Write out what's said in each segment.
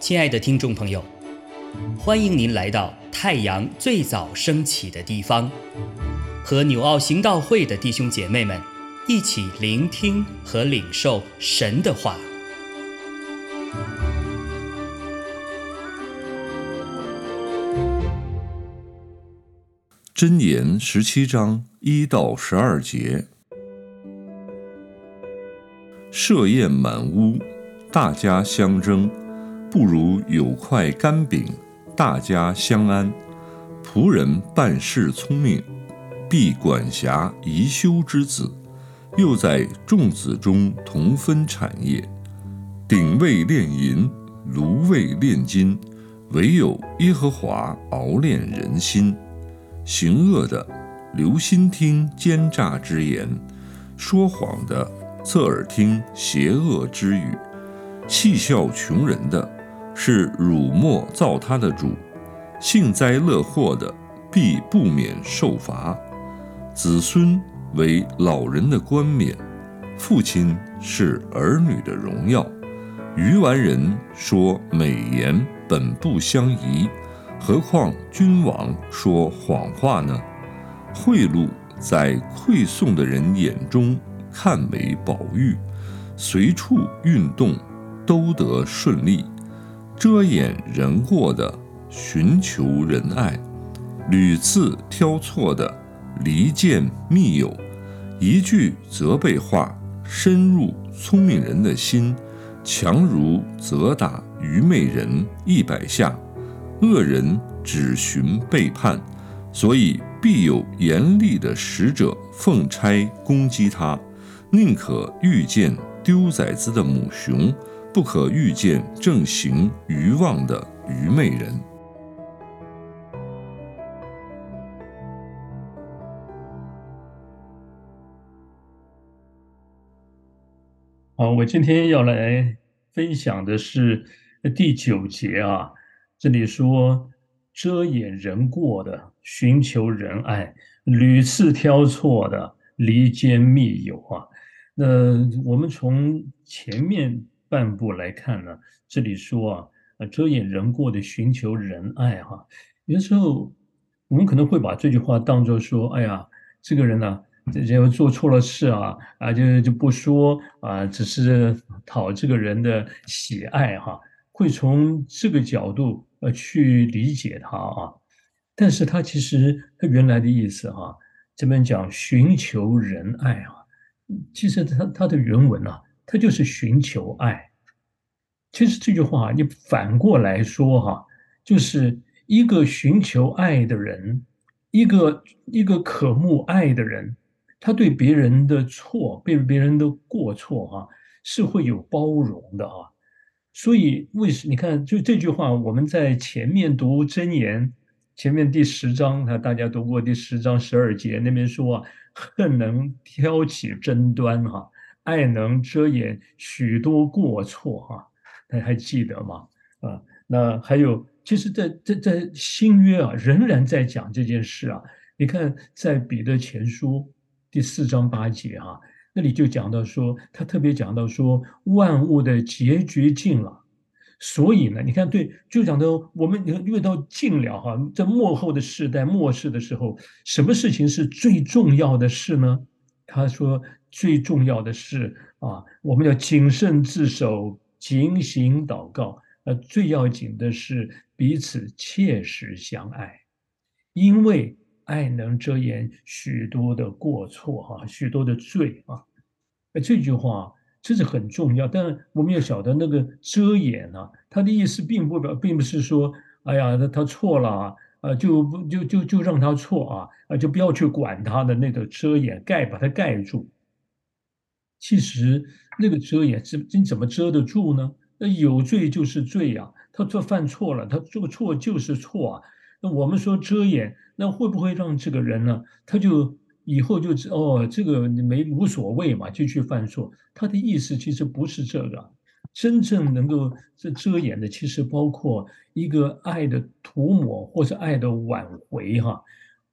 亲爱的听众朋友，欢迎您来到太阳最早升起的地方，和纽奥行道会的弟兄姐妹们一起聆听和领受神的话。箴言十七章一到十二节：设宴满屋，大家相争，不如有块干饼，大家相安。仆人办事聪明，必管辖宜修之子，又在众子中同分产业。鼎位炼银，炉位炼金，唯有耶和华熬炼人心。行恶的留心听奸诈之言，说谎的侧耳听邪恶之语，戏笑穷人的是辱没造他的主，幸灾乐祸的必不免受罚。子孙为老人的冠冕，父亲是儿女的荣耀。愚顽人说美言本不相宜。何况君王说谎话呢？贿赂在馈送的人眼中看为宝玉，随处运动都得顺利。遮掩人过的寻求仁爱，屡次挑错的离间密友。一句责备话深入聪明人的心，强如责打愚昧人一百下。恶人只寻背叛，所以必有严厉的使者奉差攻击他。宁可遇见丢崽子的母熊，不可遇见正行愚妄的愚昧人。好，我今天要来分享的是第九节啊。这里说遮掩人过的，寻求仁爱，屡次挑错的，离间密友啊。那我们从前面半部来看呢，这里说啊，遮掩人过的，寻求仁爱哈。有的时候我们可能会把这句话当作说，哎呀，这个人呢，这就做错了事啊，啊，就就不说啊，只是讨这个人的喜爱哈，会从这个角度。呃，去理解他啊，但是他其实他原来的意思哈，这边讲寻求仁爱啊，其实它它的原文啊，它就是寻求爱。其实这句话你反过来说哈，就是一个寻求爱的人，一个一个渴慕爱的人，他对别人的错，对别人的过错哈，是会有包容的啊。所以，为什你看，就这句话，我们在前面读真言，前面第十章，哈，大家读过第十章十二节，那边说啊，恨能挑起争端，哈，爱能遮掩许多过错，哈，大家还记得吗？啊，那还有，其实，在在在新约啊，仍然在讲这件事啊。你看，在彼得前书第四章八节，哈。那里就讲到说，他特别讲到说，万物的结局尽了，所以呢，你看，对，就讲到我们越到近了哈，在末后的世代末世的时候，什么事情是最重要的事呢？他说，最重要的是啊，我们要谨慎自守，警醒祷告，呃，最要紧的是彼此切实相爱，因为。爱能遮掩许多的过错，哈，许多的罪啊。那这句话这是很重要，但我们要晓得那个遮掩呢，它的意思并不表，并不是说，哎呀，他他错了啊，就不就就就让他错啊，啊，就不要去管他的那个遮掩盖，把它盖住。其实那个遮掩是你怎么遮得住呢？那有罪就是罪呀，他做犯错了，他做错就是错啊。那我们说遮掩。那会不会让这个人呢？他就以后就知哦，这个没无所谓嘛，就去犯错。他的意思其实不是这个，真正能够这遮掩的，其实包括一个爱的涂抹或者爱的挽回哈。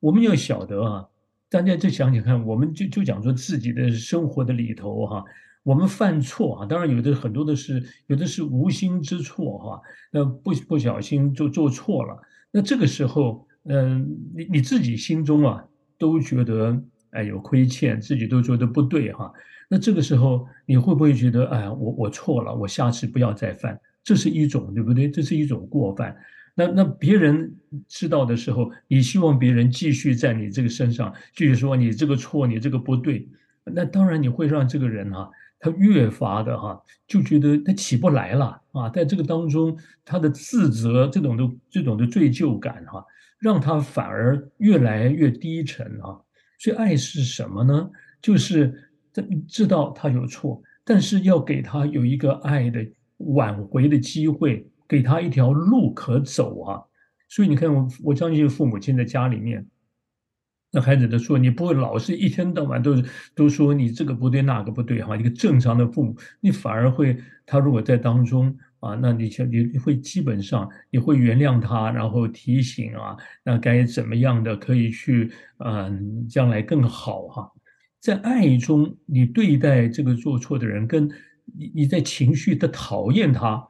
我们要晓得啊，大家再想想看，我们就就讲说自己的生活的里头哈，我们犯错啊，当然有的很多的是有的是无心之错哈，那不不小心就做错了，那这个时候，嗯，你你自己心中啊都觉得哎有亏欠，自己都觉得不对哈，那这个时候你会不会觉得哎我我错了，我下次不要再犯？这是一种对不对？这是一种过犯。那那别人知道的时候，你希望别人继续在你这个身上继续说你这个错，你这个不对，那当然你会让这个人啊，他越发的哈就觉得他起不来了啊，在这个当中他的自责这种的这种的罪疚感哈，让他反而越来越低沉啊。所以爱是什么呢？就是他知道他有错，但是要给他有一个爱的挽回的机会。给他一条路可走啊，所以你看，我我相信父母亲在家里面，那孩子的说，你不会老是一天到晚都都说你这个不对那个不对哈。一个正常的父母，你反而会，他如果在当中啊，那你你你会基本上你会原谅他，然后提醒啊，那该怎么样的可以去嗯，将来更好哈。在爱中，你对待这个做错的人，跟你你在情绪的讨厌他。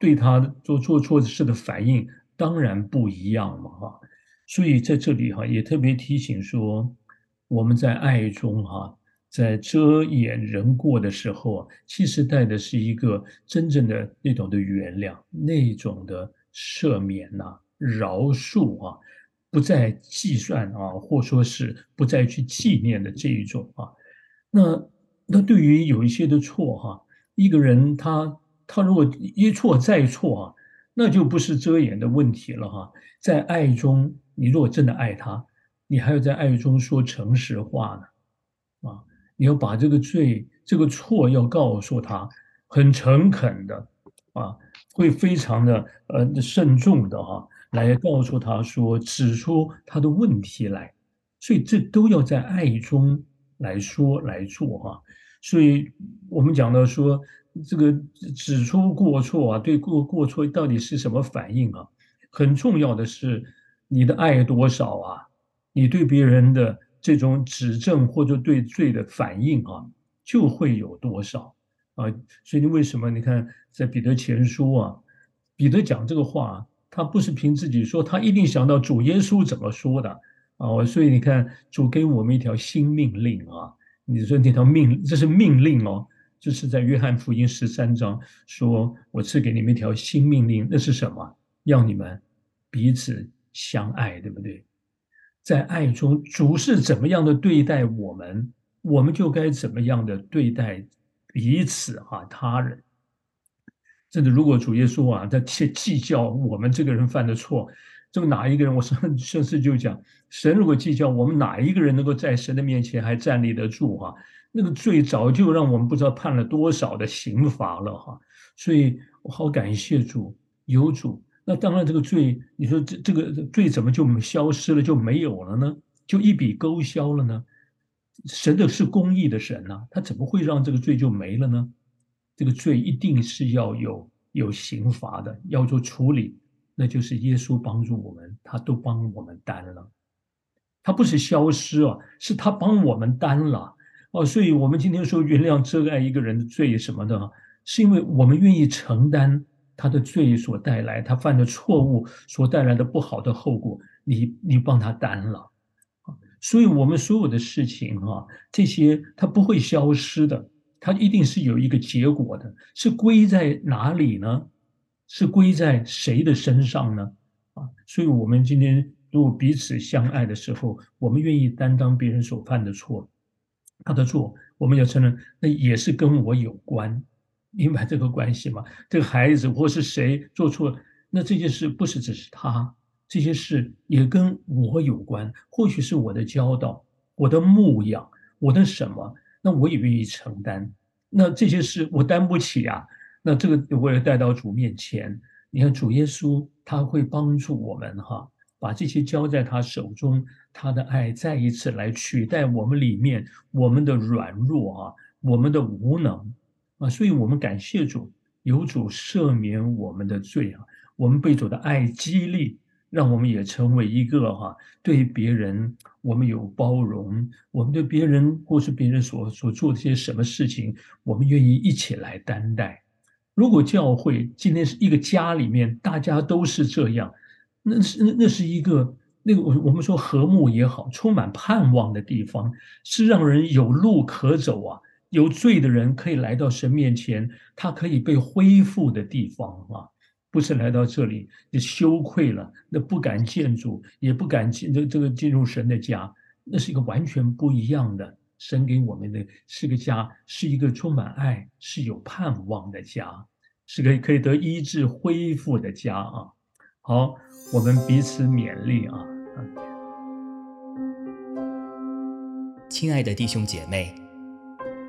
对他做做错事的反应当然不一样嘛，哈，所以在这里哈也特别提醒说，我们在爱中哈，在遮掩人过的时候啊，其实带的是一个真正的那种的原谅，那种的赦免呐、饶恕啊，不再计算啊，或说是不再去纪念的这一种啊。那那对于有一些的错哈，一个人他。他如果一错再错啊，那就不是遮掩的问题了哈。在爱中，你如果真的爱他，你还要在爱中说诚实话呢，啊，你要把这个罪、这个错要告诉他，很诚恳的啊，会非常的呃慎重的哈，来告诉他说，指出他的问题来。所以这都要在爱中来说来做哈。所以我们讲到说。这个指出过错啊，对过过错到底是什么反应啊？很重要的是你的爱多少啊？你对别人的这种指正或者对罪的反应啊，就会有多少啊？所以你为什么你看在彼得前书啊，彼得讲这个话，他不是凭自己说，他一定想到主耶稣怎么说的啊？所以你看主给我们一条新命令啊，你说那条命这是命令哦。就是在约翰福音十三章说：“我赐给你们一条新命令，那是什么？要你们彼此相爱，对不对？在爱中，主是怎么样的对待我们，我们就该怎么样的对待彼此啊，他人。甚至，如果主耶稣啊，在计计较我们这个人犯的错，这个哪一个人？我上上次就讲，神如果计较我们哪一个人能够在神的面前还站立得住哈？”那个罪早就让我们不知道判了多少的刑罚了哈，所以我好感谢主有主。那当然这个罪，你说这这个罪怎么就消失了就没有了呢？就一笔勾销了呢？神的是公义的神呐，他怎么会让这个罪就没了呢？这个罪一定是要有有刑罚的，要做处理，那就是耶稣帮助我们，他都帮我们担了，他不是消失啊，是他帮我们担了。哦，所以我们今天说原谅遮盖一个人的罪什么的，是因为我们愿意承担他的罪所带来他犯的错误所带来的不好的后果，你你帮他担了，所以我们所有的事情哈，这些它不会消失的，它一定是有一个结果的，是归在哪里呢？是归在谁的身上呢？啊，所以我们今天如果彼此相爱的时候，我们愿意担当别人所犯的错。他的错，我们要承认，那也是跟我有关，明白这个关系吗？这个孩子或是谁做错，那这件事不是只是他，这些事也跟我有关。或许是我的教导，我的牧养，我的什么，那我也愿意承担。那这些事我担不起啊，那这个我也带到主面前。你看主耶稣他会帮助我们哈。把这些交在他手中，他的爱再一次来取代我们里面我们的软弱啊，我们的无能啊，所以我们感谢主，有主赦免我们的罪啊，我们被主的爱激励，让我们也成为一个哈，对别人我们有包容，我们对别人或是别人所所做的些什么事情，我们愿意一起来担待。如果教会今天是一个家里面，大家都是这样，那是那那是一个那个我我们说和睦也好，充满盼望的地方，是让人有路可走啊。有罪的人可以来到神面前，他可以被恢复的地方啊，不是来到这里你羞愧了，那不敢见主，也不敢进这这个进入神的家，那是一个完全不一样的。神给我们的是个家，是一个充满爱、是有盼望的家，是个可以得医治恢复的家啊。好，我们彼此勉励啊。亲爱的弟兄姐妹。